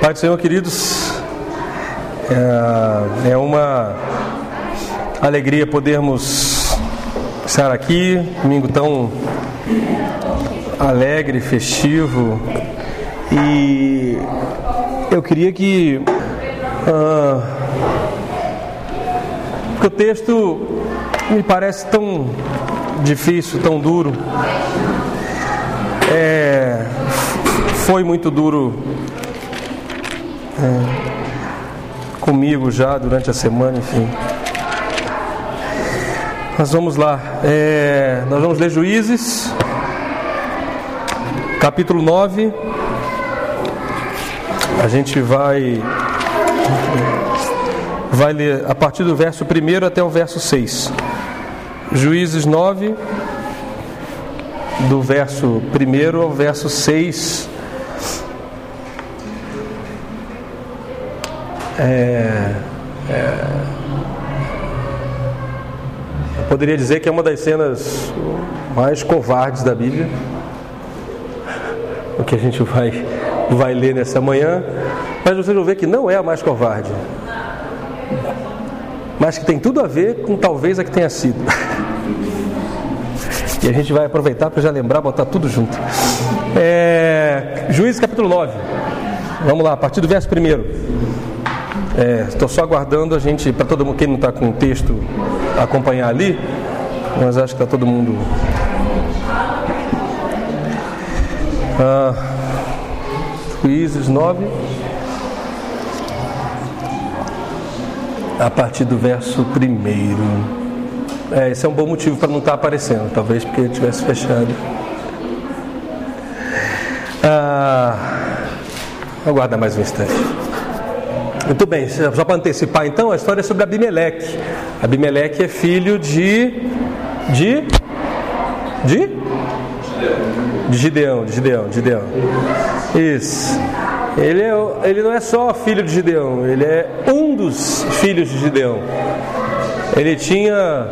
Pai do Senhor, queridos, é, é uma alegria podermos estar aqui, domingo tão alegre, festivo, e eu queria que ah, porque o texto me parece tão difícil, tão duro. É, foi muito duro é, comigo já durante a semana, enfim. Nós vamos lá. É, nós vamos ler Juízes, capítulo 9. A gente vai vai ler a partir do verso 1 até o verso 6. Juízes 9, do verso 1 ao verso 6. É, é, eu poderia dizer que é uma das cenas mais covardes da Bíblia, o que a gente vai, vai ler nessa manhã, mas vocês vão ver que não é a mais covarde, mas que tem tudo a ver com talvez a que tenha sido. E a gente vai aproveitar para já lembrar, botar tudo junto. É, Juízes capítulo 9. Vamos lá, a partir do verso 1. Estou é, só aguardando a gente, para todo mundo, quem não está com o texto, acompanhar ali. Mas acho que está todo mundo. Ah, Juízes 9. A partir do verso 1. É, esse é um bom motivo para não estar tá aparecendo, talvez porque tivesse fechado. Ah, aguarda mais um instante. Muito bem, só para antecipar então, a história é sobre Abimeleque. Abimeleque é filho de. de. de. de Gideão, de Gideão, de Gideão. Isso. Ele, é, ele não é só filho de Gideão, ele é um dos filhos de Gideão. Ele tinha.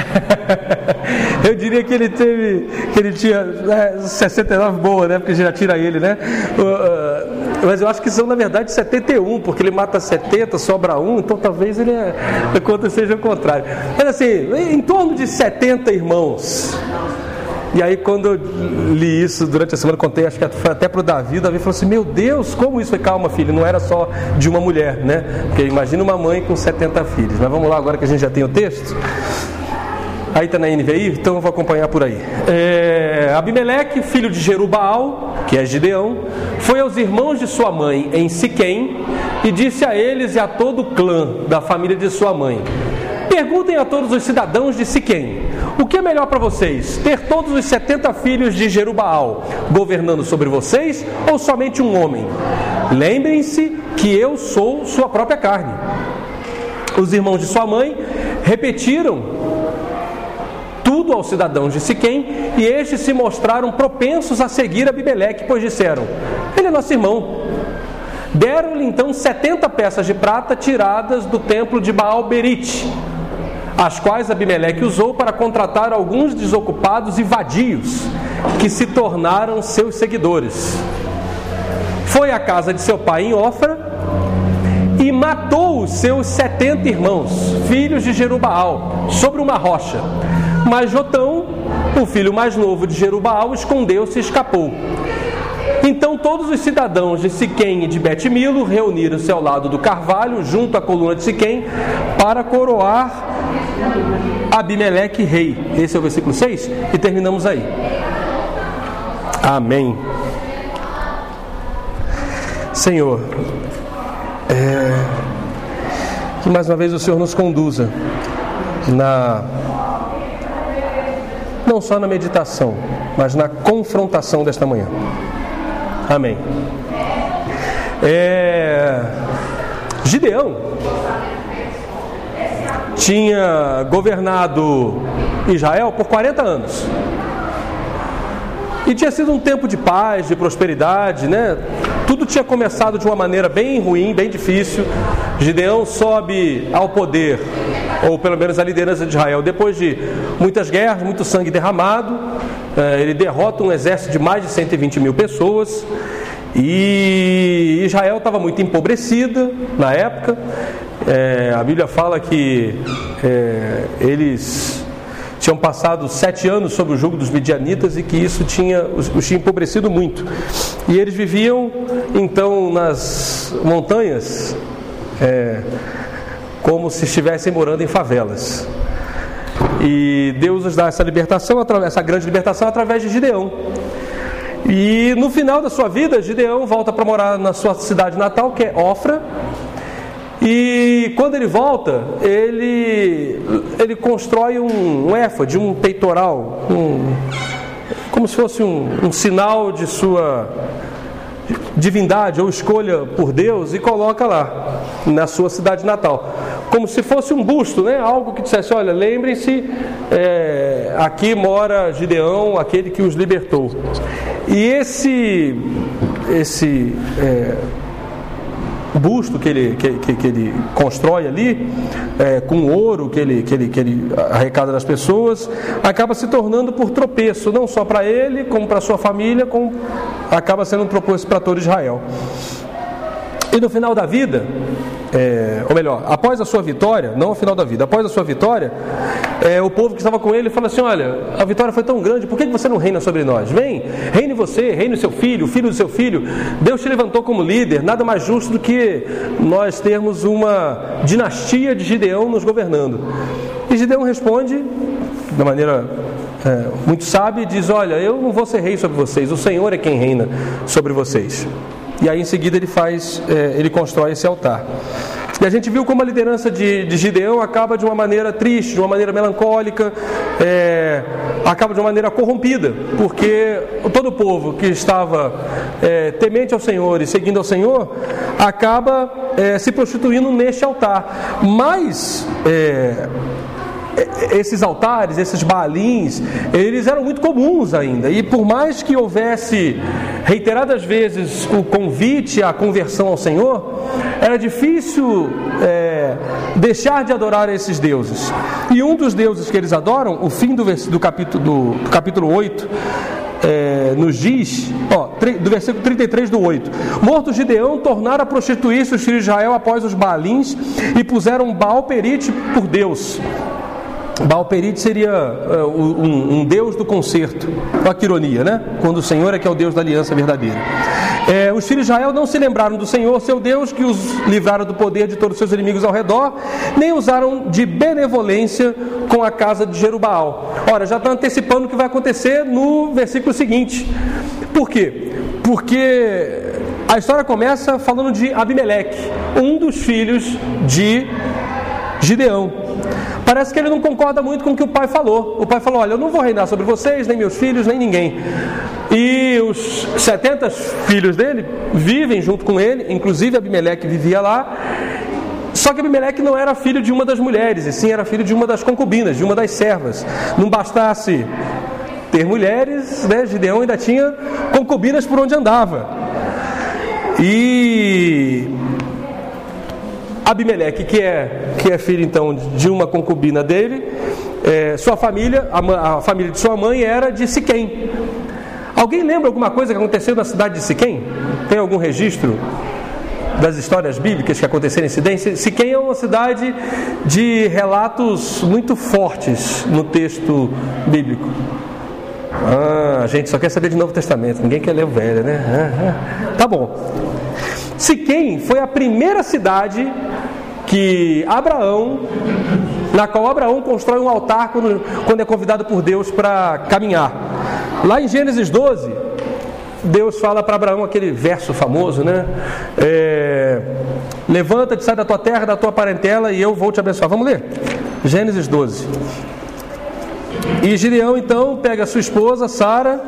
eu diria que ele teve. que ele tinha né, 69 boa, né? Porque já tira ele, né? Uh, mas eu acho que são na verdade 71, porque ele mata 70, sobra um, então talvez ele é, conta seja o contrário. Mas assim, em torno de 70 irmãos. E aí, quando eu li isso durante a semana, contei, acho que foi até para o Davi, o Davi falou assim: Meu Deus, como isso foi? Calma, filho, não era só de uma mulher, né? Porque imagina uma mãe com 70 filhos. Mas vamos lá, agora que a gente já tem o texto. Aí está na NVI, então eu vou acompanhar por aí. É, Abimeleque, filho de Jerubaal, que é Gideão, foi aos irmãos de sua mãe em Siquém e disse a eles e a todo o clã da família de sua mãe: Perguntem a todos os cidadãos de Siquém: o que é melhor para vocês? Ter todos os 70 filhos de Jerubaal governando sobre vocês ou somente um homem? Lembrem-se que eu sou sua própria carne. Os irmãos de sua mãe repetiram tudo aos cidadãos de Siquém e estes se mostraram propensos a seguir Abimeleque, pois disseram: Ele é nosso irmão. Deram-lhe então 70 peças de prata tiradas do templo de Baal Berite as quais Abimeleque usou para contratar alguns desocupados e vadios, que se tornaram seus seguidores. Foi à casa de seu pai em Ofra e matou os seus setenta irmãos, filhos de Jerubaal, sobre uma rocha. Mas Jotão, o filho mais novo de Jerubaal, escondeu-se e escapou. Então todos os cidadãos de Siquém e de Betimilo reuniram-se ao lado do carvalho, junto à coluna de Siquém, para coroar Abimeleque rei. Esse é o versículo 6 e terminamos aí. Amém. Senhor, é, que mais uma vez o Senhor nos conduza na não só na meditação, mas na confrontação desta manhã. Amém. É, Gideão tinha governado Israel por 40 anos. E tinha sido um tempo de paz, de prosperidade, né? Tudo tinha começado de uma maneira bem ruim, bem difícil. Gideão sobe ao poder, ou pelo menos a liderança de Israel, depois de muitas guerras, muito sangue derramado. Eh, ele derrota um exército de mais de 120 mil pessoas. E Israel estava muito empobrecida na época. É, a Bíblia fala que é, eles tinham passado sete anos sob o jugo dos midianitas e que isso tinha, os, tinha empobrecido muito. E eles viviam então nas montanhas é, como se estivessem morando em favelas. E Deus nos dá essa libertação, essa grande libertação através de Gideão. E no final da sua vida, Gideão volta para morar na sua cidade natal, que é Ofra. E quando ele volta, ele, ele constrói um, um éfode, um peitoral, um, como se fosse um, um sinal de sua divindade ou escolha por Deus e coloca lá na sua cidade natal, como se fosse um busto, né? Algo que dissesse: olha, lembrem-se, é, aqui mora Gideão, aquele que os libertou. E esse esse é, busto que ele, que, que, que ele constrói ali, é, com ouro que ele, que, ele, que ele arrecada das pessoas, acaba se tornando por tropeço, não só para ele, como para sua família, como acaba sendo um tropeço para todo Israel. E no final da vida, é, ou melhor, após a sua vitória, não ao final da vida, após a sua vitória, é, o povo que estava com ele fala assim: Olha, a vitória foi tão grande, por que você não reina sobre nós? Vem, reine você, reine o seu filho, o filho do seu filho. Deus te levantou como líder, nada mais justo do que nós termos uma dinastia de Gideão nos governando. E Gideão responde, da maneira é, muito sábia, diz: Olha, eu não vou ser rei sobre vocês, o Senhor é quem reina sobre vocês. E aí em seguida ele faz, é, ele constrói esse altar. E a gente viu como a liderança de, de Gideão acaba de uma maneira triste, de uma maneira melancólica, é, acaba de uma maneira corrompida, porque todo o povo que estava é, temente ao Senhor e seguindo ao Senhor acaba é, se prostituindo neste altar. Mas é, esses altares, esses balins, eles eram muito comuns ainda. E por mais que houvesse reiteradas vezes o convite à conversão ao Senhor, era difícil é, deixar de adorar esses deuses. E um dos deuses que eles adoram, o fim do, do, capítulo, do, capítulo 8, é, nos diz, ó, do versículo 33 do 8: Morto Gideão, tornaram a prostituir-se os filhos de Israel após os balins e puseram Baal Perite por Deus. Balperit seria uh, um, um, deus do concerto. Olha que ironia, né? Quando o Senhor é que é o Deus da aliança verdadeira. É, os filhos de Israel não se lembraram do Senhor, seu Deus, que os livraram do poder de todos os seus inimigos ao redor, nem usaram de benevolência com a casa de Jerubaal. Ora, já está antecipando o que vai acontecer no versículo seguinte. Por quê? Porque a história começa falando de Abimeleque, um dos filhos de Gideão. Parece que ele não concorda muito com o que o pai falou. O pai falou: Olha, eu não vou reinar sobre vocês, nem meus filhos, nem ninguém. E os 70 filhos dele vivem junto com ele, inclusive Abimeleque vivia lá. Só que Abimeleque não era filho de uma das mulheres, e sim era filho de uma das concubinas, de uma das servas. Não bastasse ter mulheres, né? Gideão ainda tinha concubinas por onde andava. E Abimeleque, que é, que é filho então de uma concubina dele, é, sua família, a, a, família de sua mãe era de Siquém. Alguém lembra alguma coisa que aconteceu na cidade de Siquém? Tem algum registro das histórias bíblicas que aconteceram em Siquém? Siquém é uma cidade de relatos muito fortes no texto bíblico. Ah, a gente só quer saber de Novo Testamento, ninguém quer ler o Velho, né? Ah, ah. Tá bom. Siquém foi a primeira cidade que Abraão, na qual Abraão constrói um altar quando, quando é convidado por Deus para caminhar. Lá em Gênesis 12, Deus fala para Abraão aquele verso famoso, né? É, Levanta-te, sai da tua terra, da tua parentela e eu vou te abençoar. Vamos ler? Gênesis 12. E Gideão então pega sua esposa, Sara,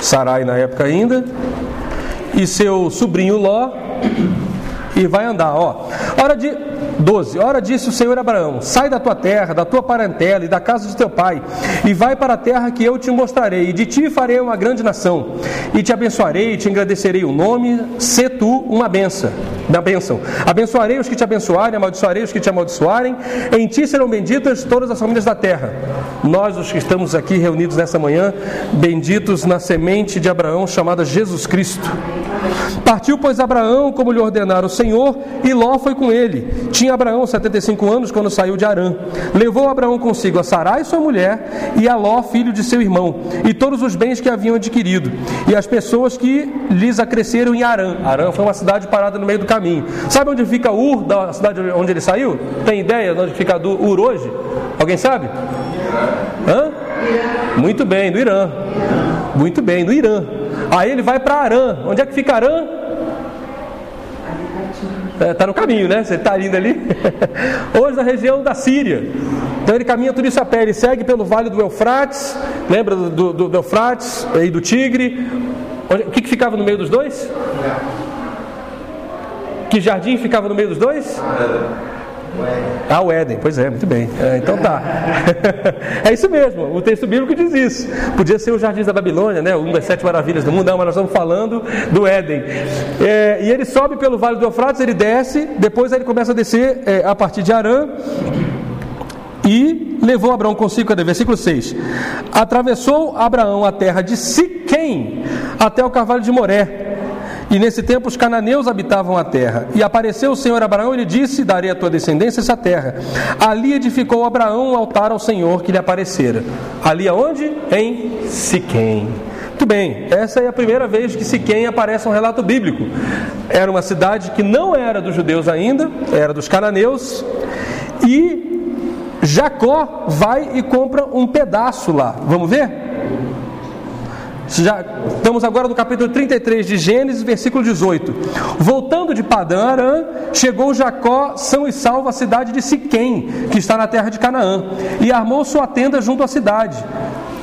Sarai na época ainda, e seu sobrinho Ló, e vai andar, ó. Hora de 12. Ora disse o Senhor Abraão: Sai da tua terra, da tua parentela e da casa de teu pai, e vai para a terra que eu te mostrarei, e de ti farei uma grande nação, e te abençoarei, e te engrandecerei o nome, se tu uma benção. Da bênção. Abençoarei os que te abençoarem, amaldiçoarei os que te amaldiçoarem, em ti serão benditas todas as famílias da terra. Nós, os que estamos aqui reunidos nessa manhã, benditos na semente de Abraão chamada Jesus Cristo Partiu, pois, Abraão, como lhe ordenara o Senhor, e Ló foi com ele. Tinha Abraão 75 anos quando saiu de Arã. Levou Abraão consigo a Sarai, sua mulher, e a Ló, filho de seu irmão, e todos os bens que haviam adquirido, e as pessoas que lhes acresceram em Arã. Arã foi uma cidade parada no meio do caminho. Sabe onde fica Ur, da cidade onde ele saiu? Tem ideia de onde fica Ur hoje? Alguém sabe? Hã? Muito bem, do Irã. Muito bem, do Irã. Aí ele vai para Arã. Onde é que fica Arã? Está é, tá no caminho, né? Você está indo ali. Hoje na região da Síria. Então ele caminha tudo isso a pé. Ele segue pelo vale do Eufrates. Lembra do, do, do Eufrates e do Tigre? O que, que ficava no meio dos dois? Que jardim ficava no meio dos dois? Ah, o Éden, pois é, muito bem. É, então tá. é isso mesmo, o texto bíblico diz isso. Podia ser o Jardim da Babilônia, né? Uma das sete maravilhas do mundo, não, mas nós estamos falando do Éden. É, e ele sobe pelo vale do Eufrates, ele desce, depois ele começa a descer é, a partir de Arã. E levou Abraão consigo, cadê? Versículo 6. Atravessou Abraão a terra de Siquém até o carvalho de Moré e nesse tempo os cananeus habitavam a terra. E apareceu o Senhor Abraão e lhe disse: Darei a tua descendência essa terra. Ali edificou Abraão um altar ao Senhor que lhe aparecera. Ali aonde? Em Siquém. Muito bem, essa é a primeira vez que Siquém aparece um relato bíblico. Era uma cidade que não era dos judeus ainda, era dos cananeus. E Jacó vai e compra um pedaço lá. Vamos ver? Já, estamos agora no capítulo 33 de Gênesis, versículo 18. Voltando de Padã Arã, chegou Jacó são e salvo à cidade de Siquém, que está na terra de Canaã, e armou sua tenda junto à cidade.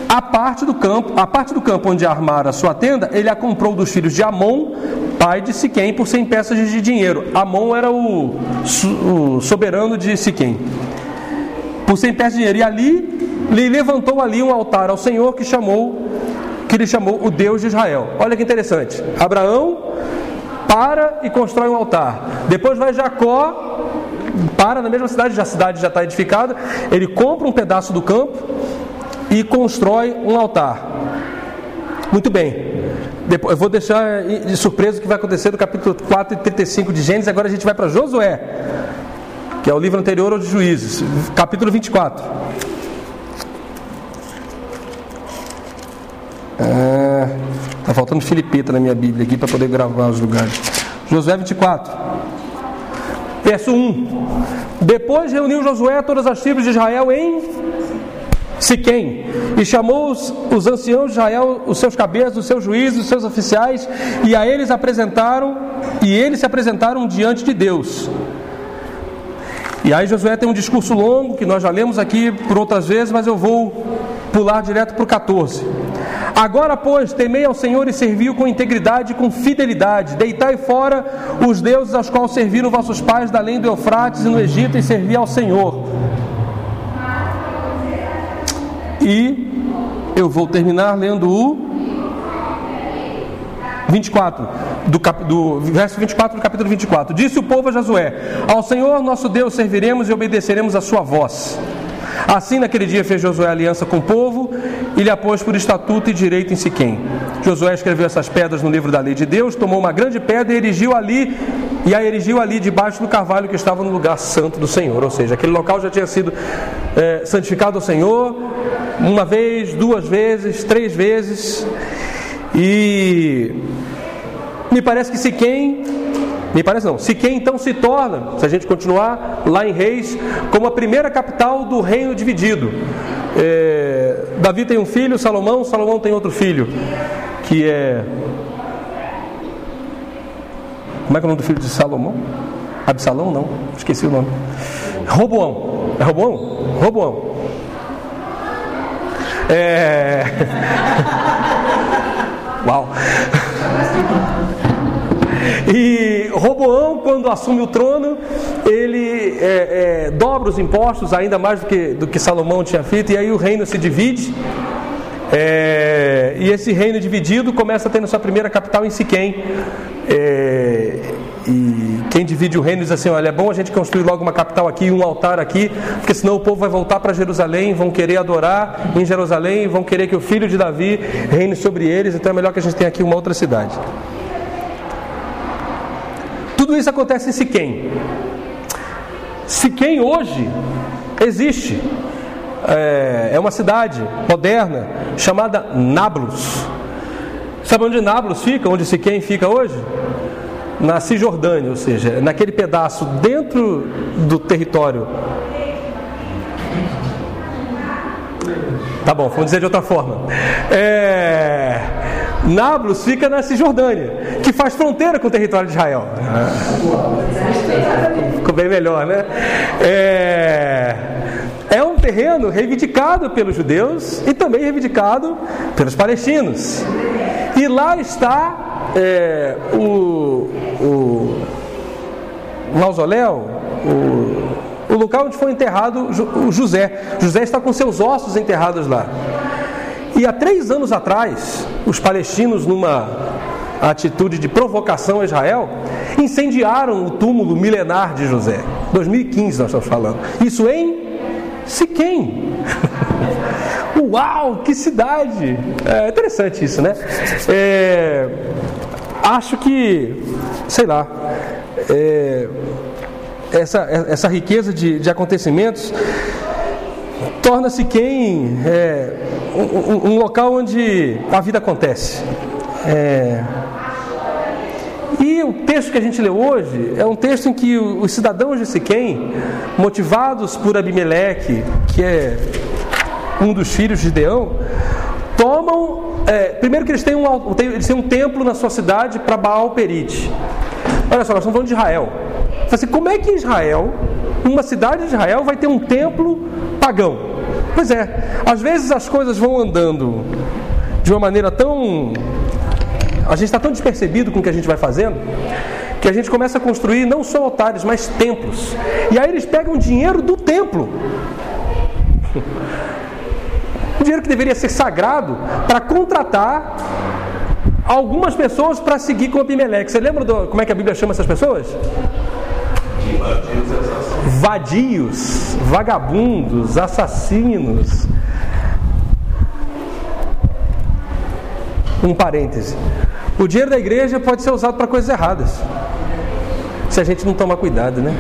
A parte do campo, a parte do campo onde armara sua tenda, ele a comprou dos filhos de Amon, pai de Siquém, por 100 peças de dinheiro. Amon era o, o soberano de Siquém. Por 100 peças de dinheiro. E ali, lhe levantou ali um altar ao Senhor que chamou que ele chamou o Deus de Israel. Olha que interessante. Abraão para e constrói um altar. Depois vai Jacó, para na mesma cidade, já a cidade já está edificada. Ele compra um pedaço do campo e constrói um altar. Muito bem. Depois, eu vou deixar de surpresa o que vai acontecer no capítulo 4 e 35 de Gênesis. Agora a gente vai para Josué, que é o livro anterior ao de Juízes, capítulo 24. Ah, tá faltando filipeta na minha Bíblia aqui para poder gravar os lugares. Josué 24, verso 1. Depois reuniu Josué todas as tribos de Israel em Siquém, e chamou os, os anciãos de Israel, os seus cabeças, os seus juízes, os seus oficiais, e a eles apresentaram, e eles se apresentaram diante de Deus. E aí Josué tem um discurso longo que nós já lemos aqui por outras vezes, mas eu vou pular direto para o 14. Agora, pois, temei ao Senhor e serviu com integridade e com fidelidade. Deitai fora os deuses aos quais serviram vossos pais da além do Eufrates e no Egito e servi ao Senhor. E eu vou terminar lendo o 24, do, cap, do verso 24 do capítulo 24. Disse o povo a Josué: Ao Senhor nosso Deus serviremos e obedeceremos a sua voz. Assim, naquele dia, fez Josué aliança com o povo e lhe apôs por estatuto e direito em Siquém. Josué escreveu essas pedras no livro da lei de Deus, tomou uma grande pedra e erigiu ali, e a erigiu ali debaixo do carvalho que estava no lugar santo do Senhor. Ou seja, aquele local já tinha sido é, santificado ao Senhor, uma vez, duas vezes, três vezes. E me parece que Siquém me parece não. Siquém então se torna, se a gente continuar lá em Reis, como a primeira capital do reino dividido. É, Davi tem um filho, Salomão, Salomão tem outro filho, que é. Como é que é o nome do filho de Salomão? Absalão? Não, esqueci o nome. Roboão. É Roboão? Roboão. É. Uau! E Roboão, quando assume o trono, ele é, é, dobra os impostos ainda mais do que, do que Salomão tinha feito, e aí o reino se divide. É, e esse reino dividido começa tendo sua primeira capital em Siquém. É, e quem divide o reino diz assim: olha, é bom a gente construir logo uma capital aqui, um altar aqui, porque senão o povo vai voltar para Jerusalém, vão querer adorar em Jerusalém, vão querer que o filho de Davi reine sobre eles, então é melhor que a gente tenha aqui uma outra cidade. Tudo isso acontece em Siquém. Siquém hoje existe. É, é uma cidade moderna chamada Nablus. Sabe onde Nablus fica? Onde Siquém fica hoje? Na Cisjordânia, ou seja, naquele pedaço dentro do território. Tá bom, vamos dizer de outra forma. É, Nablus fica na Cisjordânia, que faz fronteira com o território de Israel. Ficou bem melhor, né? É, é um terreno reivindicado pelos judeus e também reivindicado pelos palestinos. E lá está é, o, o mausoléu, o, o local onde foi enterrado o José. José está com seus ossos enterrados lá. E há três anos atrás, os palestinos, numa atitude de provocação a Israel, incendiaram o túmulo milenar de José. 2015 nós estamos falando. Isso em Siquém. Uau, que cidade! É interessante isso, né? É, acho que, sei lá, é, essa, essa riqueza de, de acontecimentos torna-se quem é, um, um, local onde a vida acontece. É, e o texto que a gente leu hoje é um texto em que os cidadãos de Siquém, motivados por Abimeleque, que é um dos filhos de Deão, tomam. É, primeiro que eles têm, um, eles têm um templo na sua cidade para Baal Perite. Olha só, nós estamos falando de Israel. Assim, como é que Israel, uma cidade de Israel, vai ter um templo pagão? Pois é, às vezes as coisas vão andando de uma maneira tão. A gente está tão despercebido com o que a gente vai fazendo, que a gente começa a construir não só altares, mas templos. E aí eles pegam dinheiro do templo. O dinheiro que deveria ser sagrado para contratar algumas pessoas para seguir com Abimeleque. Você lembra do, como é que a Bíblia chama essas pessoas? Vadios, vagabundos, assassinos. Um parêntese. O dinheiro da igreja pode ser usado para coisas erradas. Se a gente não tomar cuidado, né?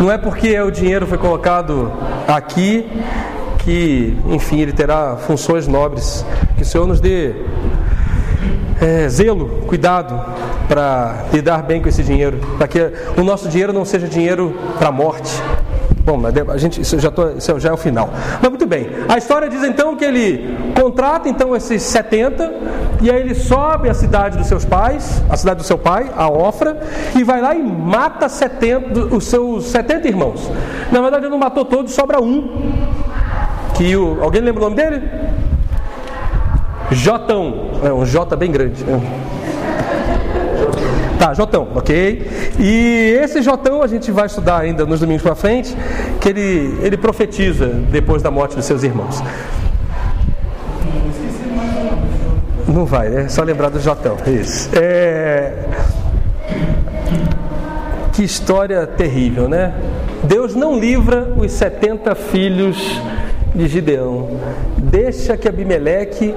Não é porque o dinheiro foi colocado aqui que, enfim, ele terá funções nobres. Que o Senhor nos dê é, zelo, cuidado para lidar bem com esse dinheiro, para que o nosso dinheiro não seja dinheiro para a morte. Bom, a gente, isso já, tô, isso já é o final. Mas muito bem. A história diz então que ele contrata então esses 70 e aí ele sobe a cidade dos seus pais, a cidade do seu pai, a Ofra, e vai lá e mata 70, os seus 70 irmãos. Na verdade, ele não matou todos, sobra um. Que o, alguém lembra o nome dele? Jotão. É um J bem grande. É. Tá, Jotão, ok? E esse Jotão a gente vai estudar ainda nos domingos para frente, que ele, ele profetiza depois da morte dos seus irmãos. Não vai, né? Só lembrar do Jotão. Isso. É... Que história terrível, né? Deus não livra os 70 filhos de Gideão. Deixa que Abimeleque,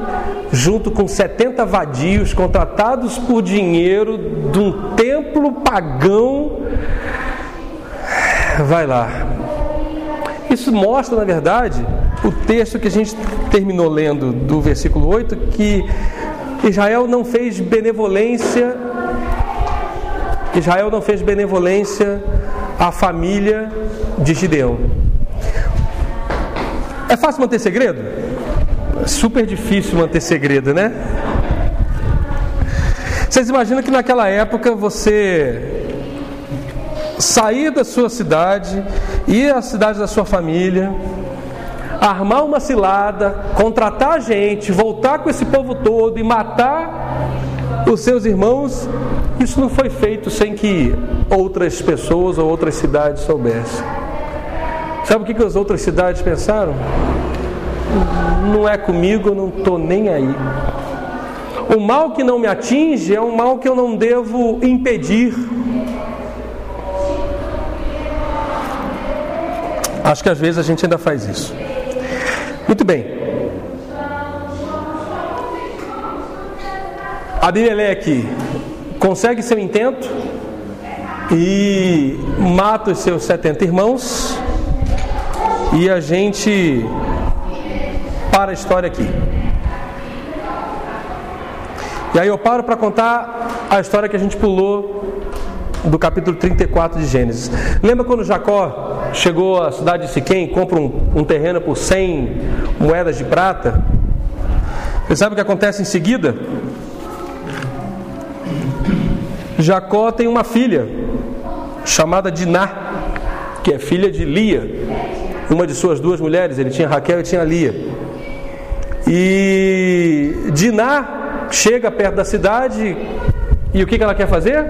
junto com 70 vadios contratados por dinheiro de um templo pagão, vai lá. Isso mostra, na verdade, o texto que a gente terminou lendo do versículo 8, que Israel não fez benevolência, Israel não fez benevolência à família de Gideão. É fácil manter segredo? Super difícil manter segredo, né? Vocês imaginam que naquela época você sair da sua cidade, ir à cidade da sua família, armar uma cilada, contratar gente, voltar com esse povo todo e matar os seus irmãos, isso não foi feito sem que outras pessoas ou outras cidades soubessem. Sabe o que, que as outras cidades pensaram? Não é comigo, eu não estou nem aí. O mal que não me atinge é um mal que eu não devo impedir. Acho que às vezes a gente ainda faz isso. Muito bem. Abimeleque consegue seu intento, e mata os seus 70 irmãos e a gente para a história aqui. E aí eu paro para contar a história que a gente pulou do capítulo 34 de Gênesis. Lembra quando Jacó chegou à cidade de Siquém, compra um, um terreno por 100 moedas de prata? Você sabe o que acontece em seguida? Jacó tem uma filha chamada Diná, que é filha de Lia, uma de suas duas mulheres. Ele tinha Raquel e tinha Lia. E Diná chega perto da cidade e o que ela quer fazer?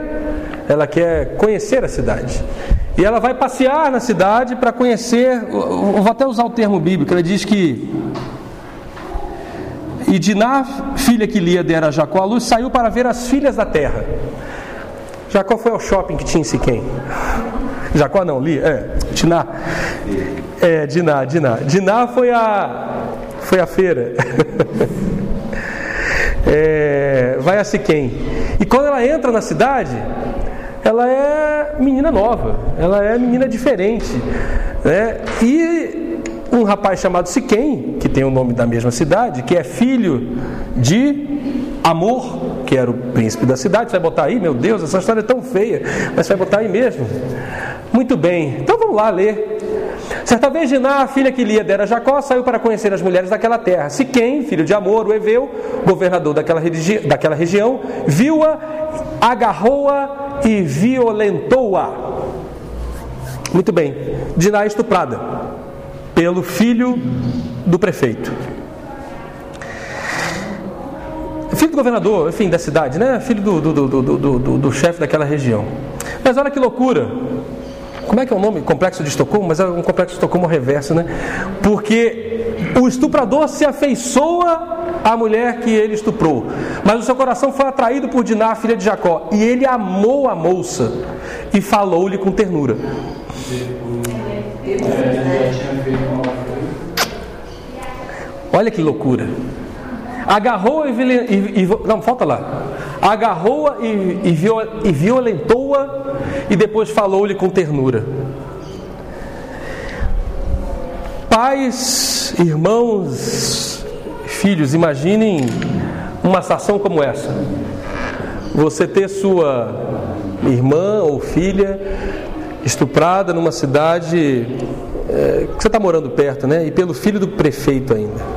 Ela quer conhecer a cidade. E ela vai passear na cidade para conhecer. Vou até usar o termo bíblico. Ela diz que. E Diná, filha que Lia dera a Jacó a luz, saiu para ver as filhas da terra. Jacó foi ao shopping que tinha em Siquém. Jacó não, Lia, é, Diná. É, Diná, Diná. Diná foi a, foi a feira. é, vai a Siquém. E quando ela entra na cidade, ela é menina nova, ela é menina diferente. Né? E um rapaz chamado Siquém, que tem o nome da mesma cidade, que é filho de Amor, que era o príncipe da cidade. Você vai botar aí? Meu Deus, essa história é tão feia, mas você vai botar aí mesmo? Muito bem, então vamos lá ler. Certa vez Diná, filha que Lia dera a Jacó, saiu para conhecer as mulheres daquela terra. Siquém, filho de Amor, o Eveu, governador daquela, regi daquela região, viu-a, agarrou-a e violentou-a. Muito bem, Diná é estuprada pelo filho do prefeito. Filho do governador, enfim, da cidade, né? Filho do, do, do, do, do chefe daquela região. Mas olha que loucura. Como é que é o nome? Complexo de Estocolmo? Mas é um complexo de Estocolmo reverso, né? Porque o estuprador se afeiçoa à mulher que ele estuprou. Mas o seu coração foi atraído por Diná, filha de Jacó. E ele amou a moça e falou-lhe com ternura. Olha que loucura. Agarrou e, e, não falta lá. Agarrou-a e, e violentou-a e depois falou-lhe com ternura. Pais, irmãos, filhos, imaginem uma situação como essa. Você ter sua irmã ou filha estuprada numa cidade é, que você está morando perto, né? E pelo filho do prefeito ainda.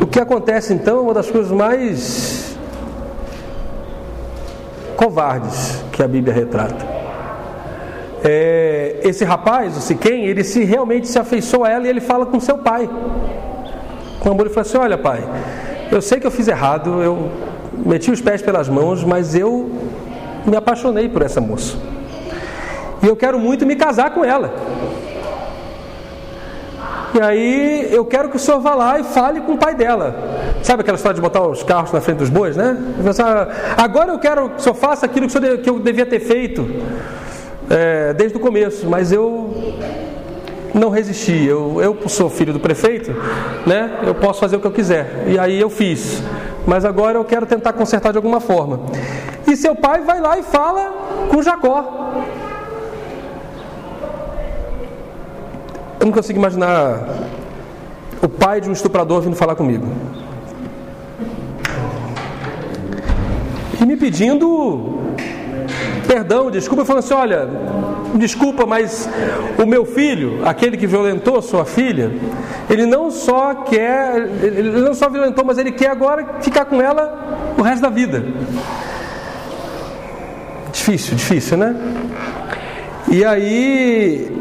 O que acontece então é uma das coisas mais covardes que a Bíblia retrata. É, esse rapaz, o Siquém, ele se realmente se afeiçoou a ela e ele fala com seu pai. Com amor, ele fala assim: Olha, pai, eu sei que eu fiz errado, eu meti os pés pelas mãos, mas eu me apaixonei por essa moça. E eu quero muito me casar com ela. E aí eu quero que o senhor vá lá e fale com o pai dela. Sabe aquela história de botar os carros na frente dos bois, né? Agora eu quero que o senhor faça aquilo que eu devia ter feito é, desde o começo, mas eu não resisti. Eu, eu sou filho do prefeito, né? Eu posso fazer o que eu quiser. E aí eu fiz. Mas agora eu quero tentar consertar de alguma forma. E seu pai vai lá e fala com Jacó. Eu não consigo imaginar o pai de um estuprador vindo falar comigo. E me pedindo perdão, desculpa, falando assim: olha, desculpa, mas o meu filho, aquele que violentou sua filha, ele não só quer, ele não só violentou, mas ele quer agora ficar com ela o resto da vida. Difícil, difícil, né? E aí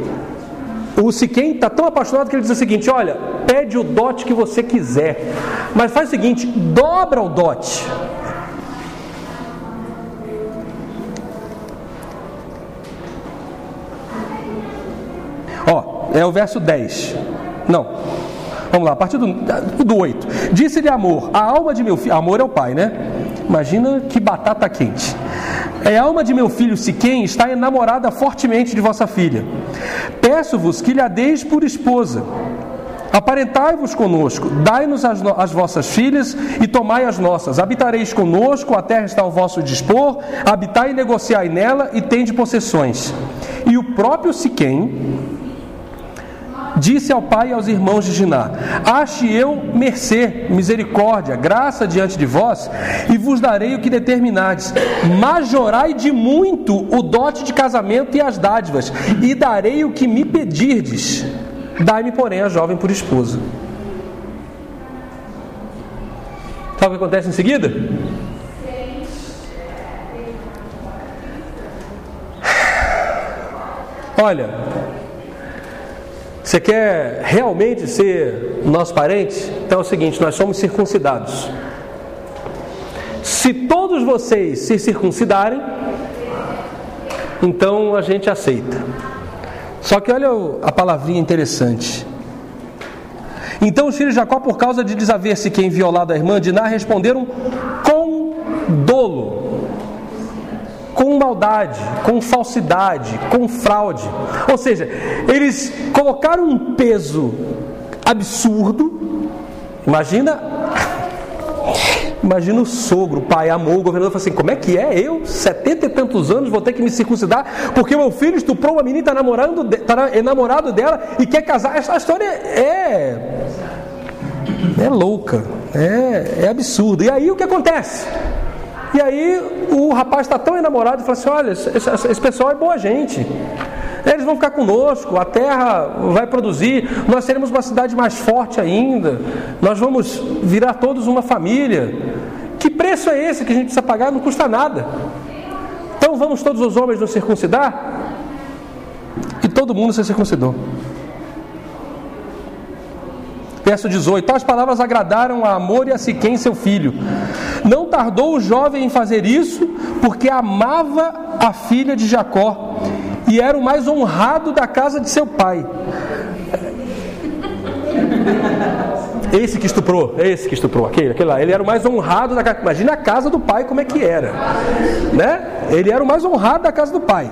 o Siquém está tão apaixonado que ele diz o seguinte: olha, pede o dote que você quiser, mas faz o seguinte, dobra o dote. Ó, é o verso 10. Não. Vamos lá, a partir do, do 8. Disse-lhe amor, a alma de meu filho. Amor é o pai, né? Imagina que batata quente. É alma de meu filho Siquém está enamorada fortemente de vossa filha. Peço-vos que lhe a deis por esposa. Aparentai-vos conosco, dai-nos as, as, vossas filhas e tomai as nossas. Habitareis conosco, a terra está ao vosso dispor, habitai e negociai nela e tende possessões. E o próprio Siquém disse ao pai e aos irmãos de Giná: Ache eu mercê, misericórdia, graça diante de vós, e vos darei o que determinardes. Majorai de muito o dote de casamento e as dádivas, e darei o que me pedirdes. Dai-me, porém, a jovem por esposa. Sabe o que acontece em seguida? Olha, você quer realmente ser nosso parente? Então é o seguinte: nós somos circuncidados. Se todos vocês se circuncidarem, então a gente aceita. Só que olha a palavrinha interessante. Então os filhos de Jacó, por causa de desaver-se quem violado a irmã de Ná, responderam com dolo, com maldade, com falsidade, com fraude. Ou seja, eles colocaram um peso absurdo. Imagina Imagina o sogro, o pai, amou, o governador falou assim: como é que é? Eu, setenta e tantos anos, vou ter que me circuncidar porque meu filho estuprou uma menina, está namorando, tá enamorado dela e quer casar. Essa história é. é louca, é, é absurda. E aí o que acontece? E aí o rapaz está tão enamorado e fala assim: olha, esse, esse pessoal é boa gente. Eles vão ficar conosco, a terra vai produzir, nós seremos uma cidade mais forte ainda, nós vamos virar todos uma família. Que preço é esse que a gente precisa pagar? Não custa nada. Então vamos todos os homens nos circuncidar? E todo mundo se circuncidou. Verso 18: Tais palavras agradaram a Amor e a Siquém, seu filho. Não tardou o jovem em fazer isso, porque amava a filha de Jacó e era o mais honrado da casa de seu pai. Esse que estuprou, esse que estuprou, aquele, aquele lá, ele era o mais honrado da casa. Imagina a casa do pai como é que era, né? Ele era o mais honrado da casa do pai.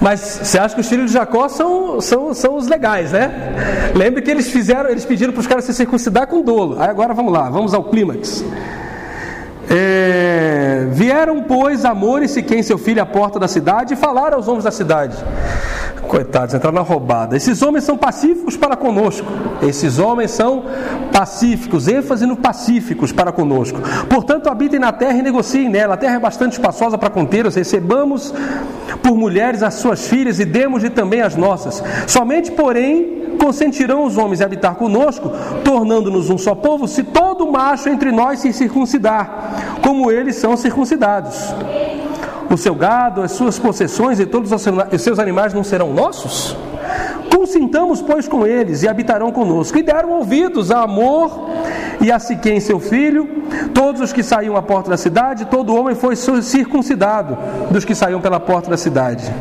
Mas você acha que os filhos de Jacó são, são, são os legais, né? Lembre que eles fizeram, eles pediram para os caras se circuncidar com dolo. Aí agora vamos lá, vamos ao clímax. É, vieram, pois, Amor e Siquém, seu filho, à porta da cidade e falaram aos homens da cidade. Coitados, entraram na roubada. Esses homens são pacíficos para conosco. Esses homens são pacíficos, ênfase no pacíficos para conosco. Portanto, habitem na terra e negociem nela. A terra é bastante espaçosa para contê-los. Recebamos por mulheres as suas filhas e demos-lhe também as nossas. Somente, porém, consentirão os homens a habitar conosco, tornando-nos um só povo, se todo macho entre nós se circuncidar, como eles são circuncidados o seu gado, as suas possessões e todos os seus animais não serão nossos? Consintamos, pois, com eles e habitarão conosco. E deram ouvidos a Amor e a Siquém, seu filho, todos os que saíam à porta da cidade, todo homem foi circuncidado dos que saíam pela porta da cidade.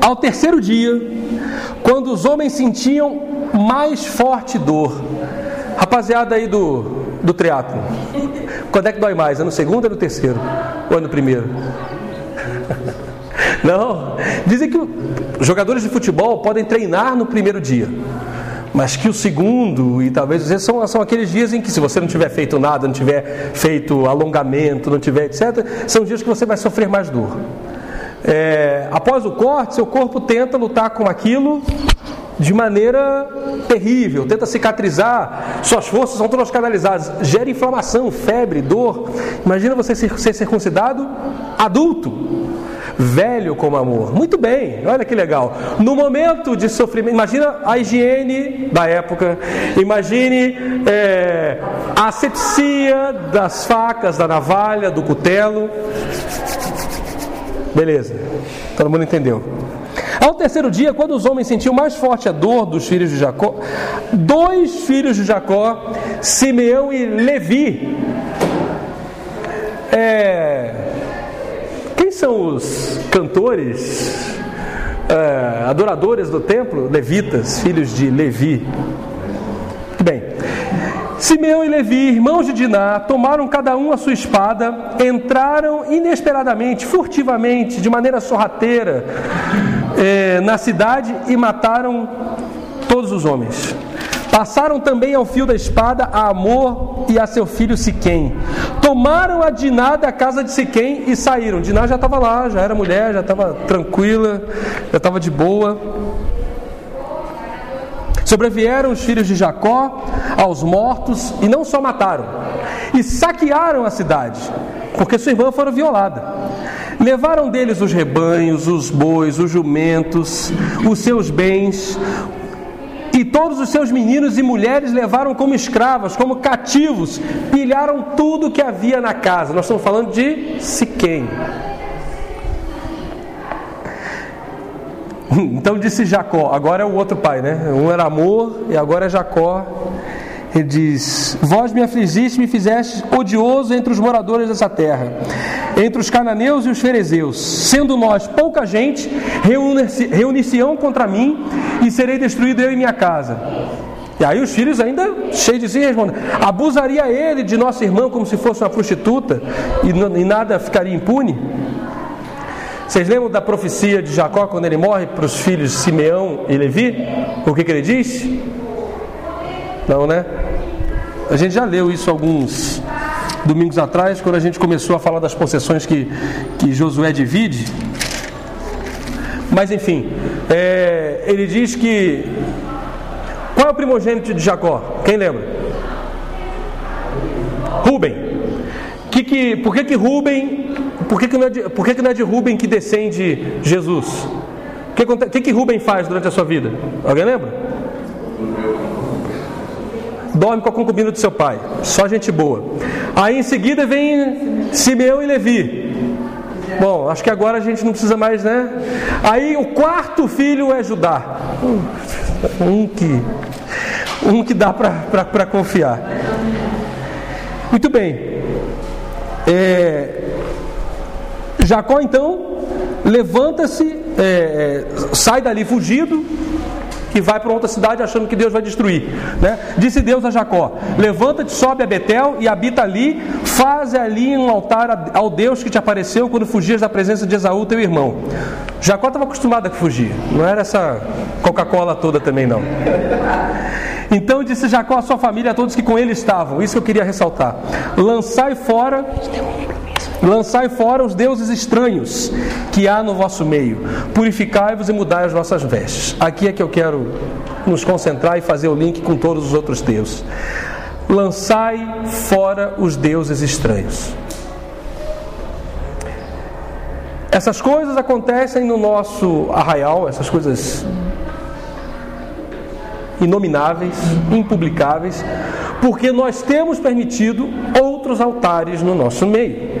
Ao terceiro dia, quando os homens sentiam mais forte dor, rapaziada aí do, do triatlo, quando é que dói mais? É no segundo ou no terceiro? Ou é no primeiro? Não. Dizem que jogadores de futebol podem treinar no primeiro dia. Mas que o segundo, e talvez são, são aqueles dias em que, se você não tiver feito nada, não tiver feito alongamento, não tiver etc., são dias que você vai sofrer mais dor. É, após o corte, seu corpo tenta lutar com aquilo de maneira terrível, tenta cicatrizar, suas forças são todas canalizadas, gera inflamação, febre, dor. Imagina você ser circuncidado adulto, velho como amor. Muito bem, olha que legal. No momento de sofrimento, imagina a higiene da época, imagine é, a asepsia das facas, da navalha, do cutelo. Beleza, todo mundo entendeu. Ao terceiro dia, quando os homens sentiam mais forte a dor dos filhos de Jacó, dois filhos de Jacó, Simeão e Levi, é, quem são os cantores, é, adoradores do templo? Levitas, filhos de Levi. Bem, Simeão e Levi, irmãos de Diná, tomaram cada um a sua espada, entraram inesperadamente, furtivamente, de maneira sorrateira, é, na cidade e mataram todos os homens. Passaram também ao fio da espada a Amor e a seu filho Siquém. Tomaram a Diná da casa de Siquém e saíram. Diná já estava lá, já era mulher, já estava tranquila, já estava de boa. Sobrevieram os filhos de Jacó aos mortos e não só mataram, e saquearam a cidade, porque sua irmã foi violada. Levaram deles os rebanhos, os bois, os jumentos, os seus bens, e todos os seus meninos e mulheres levaram como escravas, como cativos, pilharam tudo que havia na casa. Nós estamos falando de Siquém. Então disse Jacó, agora é o outro pai, né? Um era amor e agora é Jacó. Ele diz: Vós me afligiste, me fizeste odioso entre os moradores dessa terra, entre os cananeus e os ferezeus. Sendo nós pouca gente, reunir-se-ão contra mim e serei destruído eu e minha casa. E aí os filhos ainda cheios de si respondem: Abusaria ele de nossa irmã como se fosse uma prostituta e, e nada ficaria impune? Vocês lembram da profecia de Jacó quando ele morre para os filhos Simeão e Levi? O que, que ele diz? Não, né? A gente já leu isso alguns domingos atrás, quando a gente começou a falar das possessões que, que Josué divide. Mas enfim, é, ele diz que. Qual é o primogênito de Jacó? Quem lembra? Rubem. Que que, por que, que Rubem. Por, que, que, não é de, por que, que não é de Rubem que descende Jesus? O que, que, que Rubem faz durante a sua vida? Alguém lembra? Dorme com a concubina do seu pai. Só gente boa. Aí em seguida vem Simeão e Levi. Bom, acho que agora a gente não precisa mais, né? Aí o quarto filho é Judá. Um que, um que dá para confiar. Muito bem. É, Jacó então levanta-se, é, é sai dali fugido, que vai para outra cidade achando que Deus vai destruir. Né? Disse Deus a Jacó: Levanta-te, sobe a Betel e habita ali, faz ali um altar ao Deus que te apareceu quando fugias da presença de Esaú, teu irmão. Jacó estava acostumado a fugir, não era essa Coca-Cola toda também não. Então disse Jacó à sua família, a todos que com ele estavam, isso que eu queria ressaltar: lançai fora Lançai fora os deuses estranhos que há no vosso meio. Purificai-vos e mudai as vossas vestes. Aqui é que eu quero nos concentrar e fazer o link com todos os outros deuses. Lançai fora os deuses estranhos. Essas coisas acontecem no nosso arraial, essas coisas inomináveis, impublicáveis, porque nós temos permitido outros altares no nosso meio.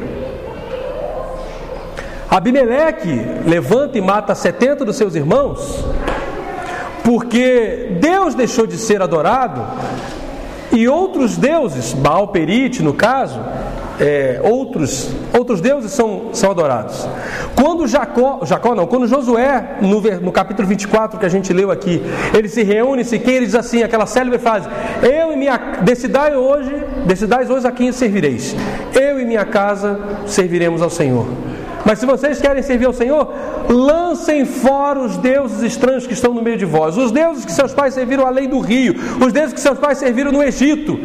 Abimeleque levanta e mata 70 dos seus irmãos, porque Deus deixou de ser adorado e outros deuses, Baal Perite no caso, é, outros, outros deuses são, são adorados. Quando Jacó, Jacó não, quando Josué, no, no capítulo 24 que a gente leu aqui, ele se reúne, se quem ele diz assim, aquela célebre frase: Eu e minha decidai hoje, decidais hoje a quem servireis. Eu e minha casa serviremos ao Senhor. Mas se vocês querem servir ao Senhor, lancem fora os deuses estranhos que estão no meio de vós, os deuses que seus pais serviram além do rio, os deuses que seus pais serviram no Egito.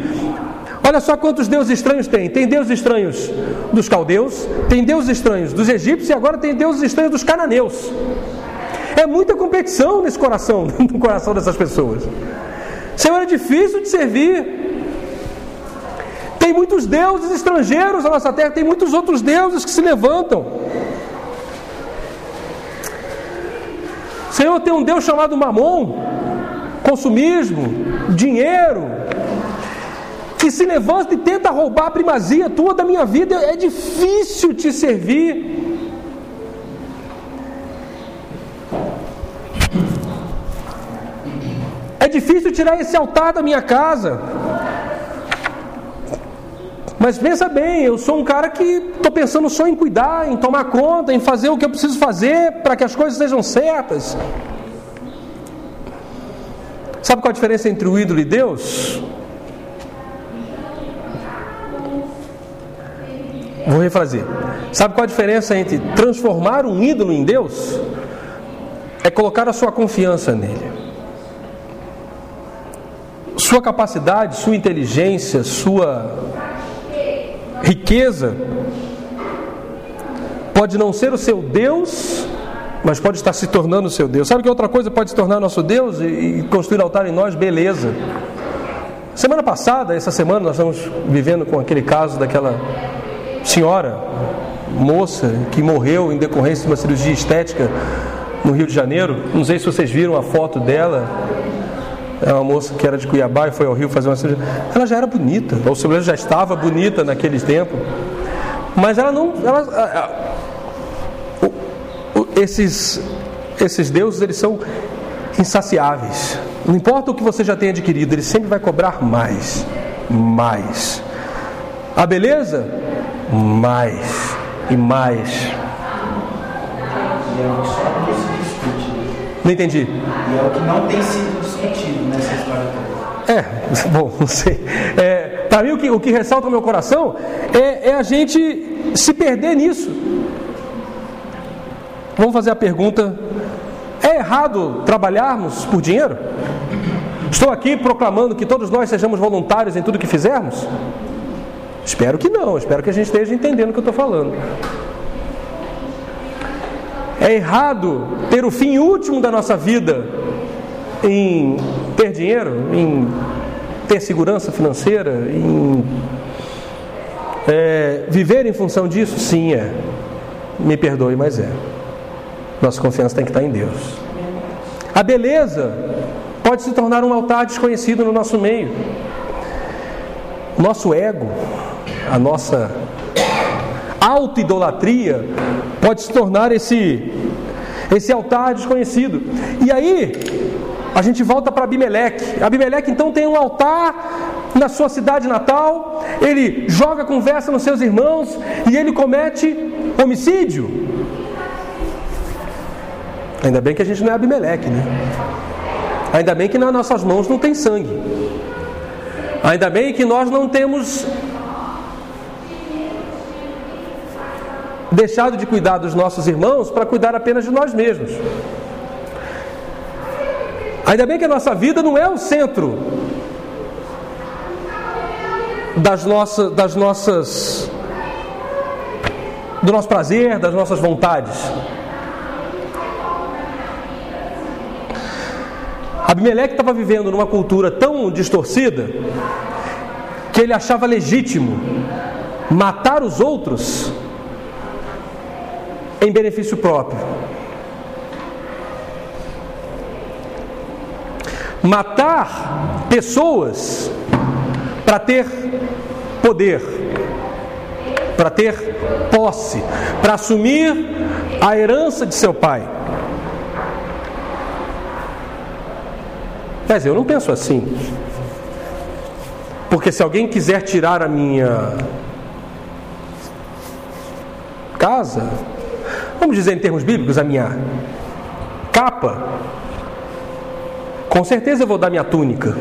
Olha só quantos deuses estranhos tem. Tem deuses estranhos dos caldeus, tem deuses estranhos dos egípcios e agora tem deuses estranhos dos cananeus. É muita competição nesse coração, no coração dessas pessoas. Senhor, é difícil de servir. Tem muitos deuses estrangeiros na nossa terra, tem muitos outros deuses que se levantam. Senhor, tem um Deus chamado Mamon, consumismo, dinheiro, que se levanta e tenta roubar a primazia tua da minha vida. É difícil te servir. É difícil tirar esse altar da minha casa. Mas pensa bem, eu sou um cara que estou pensando só em cuidar, em tomar conta, em fazer o que eu preciso fazer para que as coisas sejam certas. Sabe qual a diferença entre o ídolo e Deus? Vou refazer. Sabe qual a diferença entre transformar um ídolo em Deus? é colocar a sua confiança nele. Sua capacidade, sua inteligência, sua riqueza pode não ser o seu Deus, mas pode estar se tornando o seu Deus. Sabe que outra coisa pode se tornar nosso Deus e, construir altar em nós? Beleza. Semana passada, essa semana, nós estamos vivendo com aquele caso daquela senhora, moça, que morreu em decorrência de uma cirurgia estética no Rio de Janeiro. Não sei se vocês viram a foto dela. É uma moça que era de Cuiabá e foi ao Rio fazer uma cirurgia. Ela já era bonita, ou seja, já estava bonita naquele tempo. Mas ela não. Ela, esses, esses deuses eles são insaciáveis. Não importa o que você já tenha adquirido, ele sempre vai cobrar mais, mais. A beleza, mais e mais. Não entendi. E é o que não tem sido discutido nessa história toda. É, bom, não sei. É, Para mim, o que, o que ressalta no meu coração é, é a gente se perder nisso. Vamos fazer a pergunta: é errado trabalharmos por dinheiro? Estou aqui proclamando que todos nós sejamos voluntários em tudo que fizermos? Espero que não, espero que a gente esteja entendendo o que eu estou falando. É errado ter o fim último da nossa vida em ter dinheiro, em ter segurança financeira, em é, viver em função disso? Sim, é. Me perdoe, mas é. Nossa confiança tem que estar em Deus. A beleza pode se tornar um altar desconhecido no nosso meio. Nosso ego, a nossa autoidolatria pode se tornar esse esse altar desconhecido. E aí, a gente volta para Abimeleque. Abimeleque então tem um altar na sua cidade natal, ele joga conversa nos seus irmãos e ele comete homicídio. Ainda bem que a gente não é Abimeleque, né? Ainda bem que nas nossas mãos não tem sangue. Ainda bem que nós não temos deixado de cuidar dos nossos irmãos para cuidar apenas de nós mesmos. Ainda bem que a nossa vida não é o centro das nossas, das nossas do nosso prazer, das nossas vontades. Abimeleque estava vivendo numa cultura tão distorcida que ele achava legítimo matar os outros em benefício próprio. Matar pessoas para ter poder, para ter posse, para assumir a herança de seu pai. Mas eu não penso assim. Porque se alguém quiser tirar a minha casa, vamos dizer em termos bíblicos, a minha capa, com certeza eu vou dar minha túnica.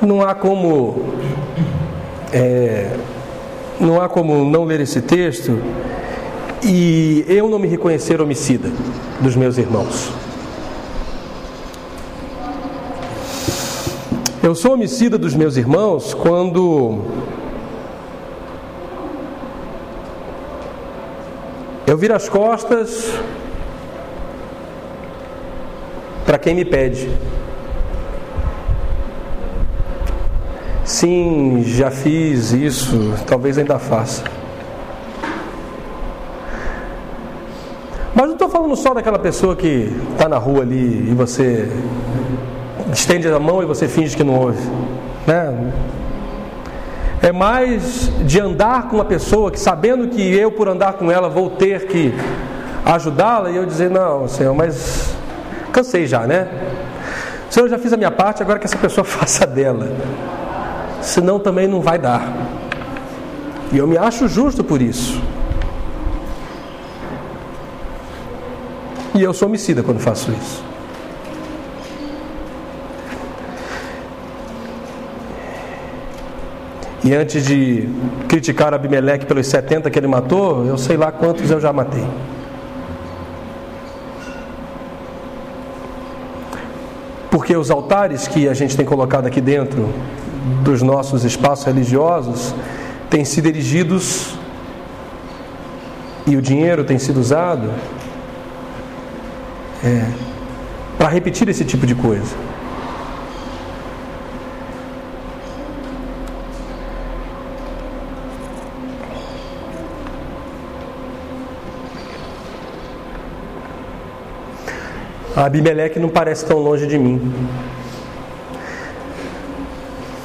Não há como é, não há como não ler esse texto e eu não me reconhecer homicida dos meus irmãos. Eu sou homicida dos meus irmãos quando eu viro as costas para quem me pede. Sim, já fiz isso, talvez ainda faça. Mas não estou falando só daquela pessoa que está na rua ali e você estende a mão e você finge que não ouve. Né? É mais de andar com uma pessoa que, sabendo que eu, por andar com ela, vou ter que ajudá-la, e eu dizer: Não, Senhor, mas cansei já, né? Senhor, eu já fiz a minha parte, agora que essa pessoa faça dela senão também não vai dar. E eu me acho justo por isso. E eu sou homicida quando faço isso. E antes de criticar Abimeleque pelos 70 que ele matou, eu sei lá quantos eu já matei. Porque os altares que a gente tem colocado aqui dentro dos nossos espaços religiosos têm sido erigidos e o dinheiro tem sido usado é, para repetir esse tipo de coisa. Abimeleque não parece tão longe de mim.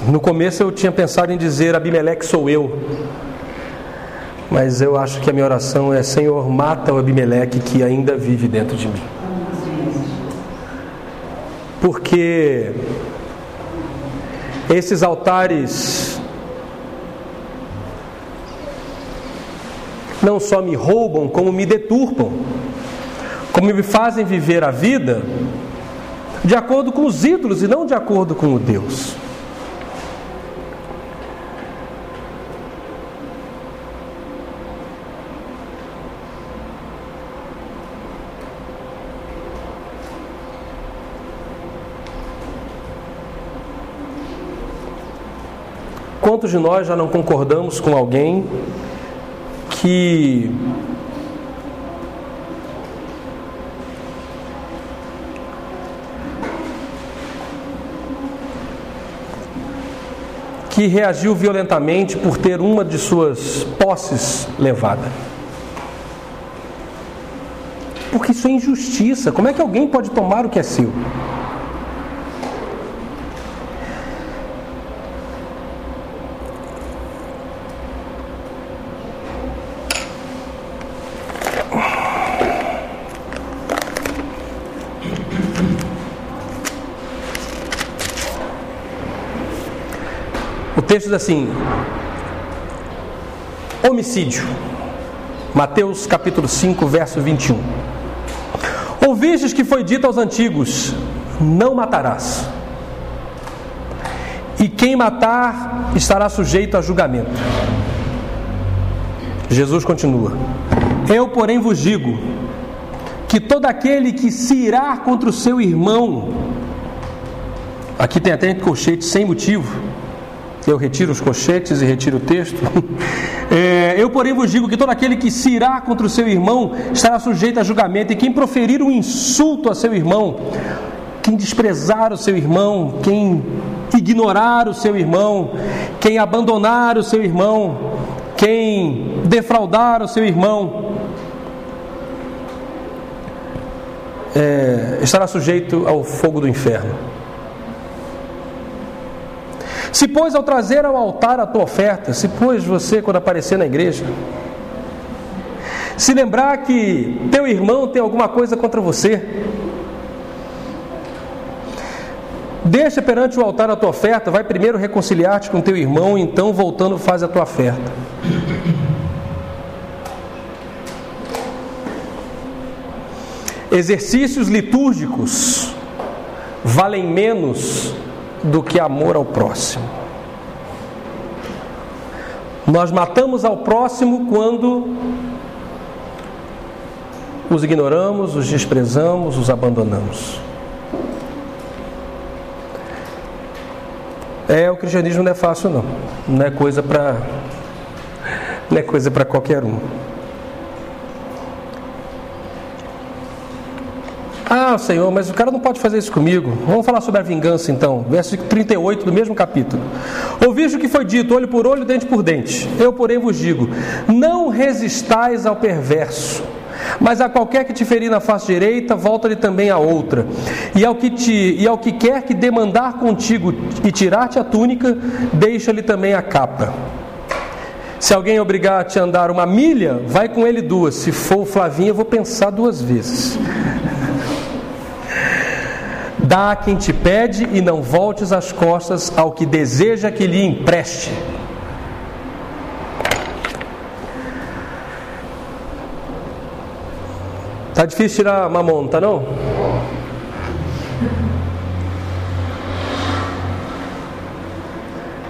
No começo eu tinha pensado em dizer Abimeleque sou eu. Mas eu acho que a minha oração é Senhor, mata o Abimeleque que ainda vive dentro de mim. Porque esses altares não só me roubam, como me deturpam como me fazem viver a vida de acordo com os ídolos e não de acordo com o Deus. Quantos de nós já não concordamos com alguém que que reagiu violentamente por ter uma de suas posses levada. Porque isso é injustiça. Como é que alguém pode tomar o que é seu? Texto diz assim: homicídio. Mateus capítulo 5, verso 21. Ouvistes que foi dito aos antigos: Não matarás. E quem matar estará sujeito a julgamento. Jesus continua: Eu, porém, vos digo que todo aquele que se irá contra o seu irmão, aqui tem até colchete sem motivo, eu retiro os cochetes e retiro o texto. É, eu, porém, vos digo que todo aquele que se irá contra o seu irmão estará sujeito a julgamento, e quem proferir um insulto a seu irmão, quem desprezar o seu irmão, quem ignorar o seu irmão, quem abandonar o seu irmão, quem defraudar o seu irmão, é, estará sujeito ao fogo do inferno. Se pois ao trazer ao altar a tua oferta, se pois você quando aparecer na igreja, se lembrar que teu irmão tem alguma coisa contra você, deixa perante o altar a tua oferta, vai primeiro reconciliar-te com teu irmão, então voltando faz a tua oferta. Exercícios litúrgicos valem menos do que amor ao próximo. Nós matamos ao próximo quando os ignoramos, os desprezamos, os abandonamos. É, o cristianismo não é fácil não. Não é coisa para não é coisa para qualquer um. Ah, Senhor, mas o cara não pode fazer isso comigo. Vamos falar sobre a vingança então. Verso 38 do mesmo capítulo. Ouviste o que foi dito, olho por olho, dente por dente. Eu, porém, vos digo: não resistais ao perverso. Mas a qualquer que te ferir na face direita, volta-lhe também a outra. E ao que te e ao que quer que demandar contigo e tirar-te a túnica, deixa-lhe também a capa. Se alguém obrigar a andar uma milha, vai com ele duas. Se for o Flavinho, eu vou pensar duas vezes. Dá a quem te pede e não voltes as costas ao que deseja que lhe empreste. Tá difícil tirar mamão, tá não?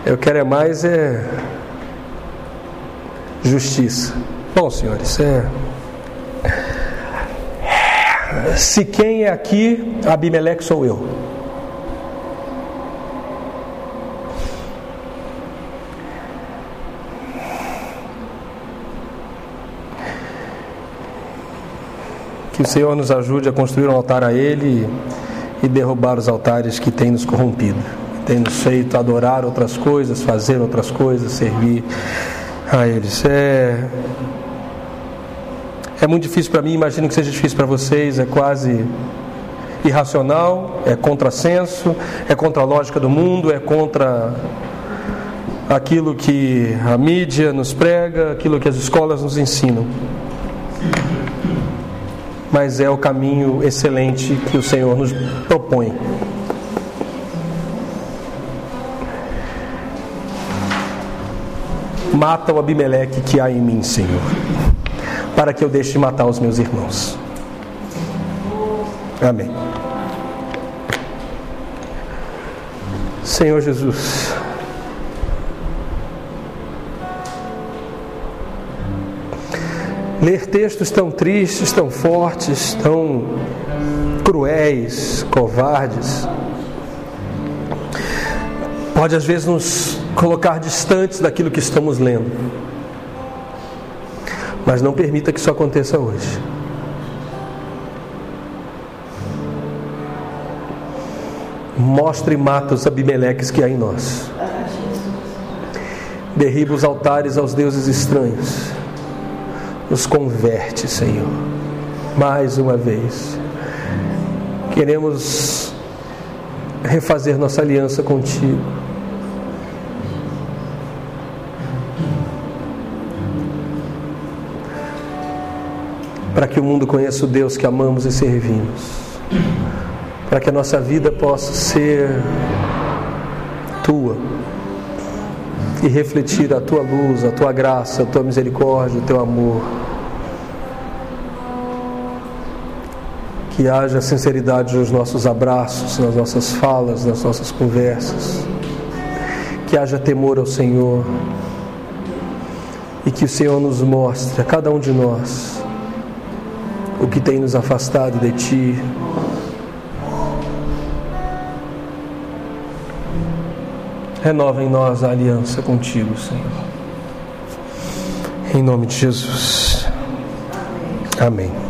Eu quero é mais é justiça. Bom, senhores, é se quem é aqui, Abimeleque sou eu. Que o Senhor nos ajude a construir um altar a Ele e derrubar os altares que têm nos corrompido, que têm nos feito adorar outras coisas, fazer outras coisas, servir a eles. É, é muito difícil para mim, imagino que seja difícil para vocês, é quase irracional, é contrassenso, é contra a lógica do mundo, é contra aquilo que a mídia nos prega, aquilo que as escolas nos ensinam. Mas é o caminho excelente que o Senhor nos propõe. Mata o Abimeleque que há em mim, Senhor, para que eu deixe de matar os meus irmãos. Amém. Senhor Jesus, ler textos tão tristes, tão fortes, tão cruéis, covardes, pode às vezes nos colocar distantes daquilo que estamos lendo. Mas não permita que isso aconteça hoje. Mostre e mata os abimeleques que há em nós. Derriba os altares aos deuses estranhos. Nos converte, Senhor. Mais uma vez. Queremos refazer nossa aliança contigo. Para que o mundo conheça o Deus que amamos e servimos para que a nossa vida possa ser tua e refletir a tua luz, a tua graça, a tua misericórdia, o teu amor. Que haja sinceridade nos nossos abraços, nas nossas falas, nas nossas conversas. Que haja temor ao Senhor. E que o Senhor nos mostre, a cada um de nós, o que tem nos afastado de Ti, renova em nós a aliança contigo, Senhor. Em nome de Jesus. Amém.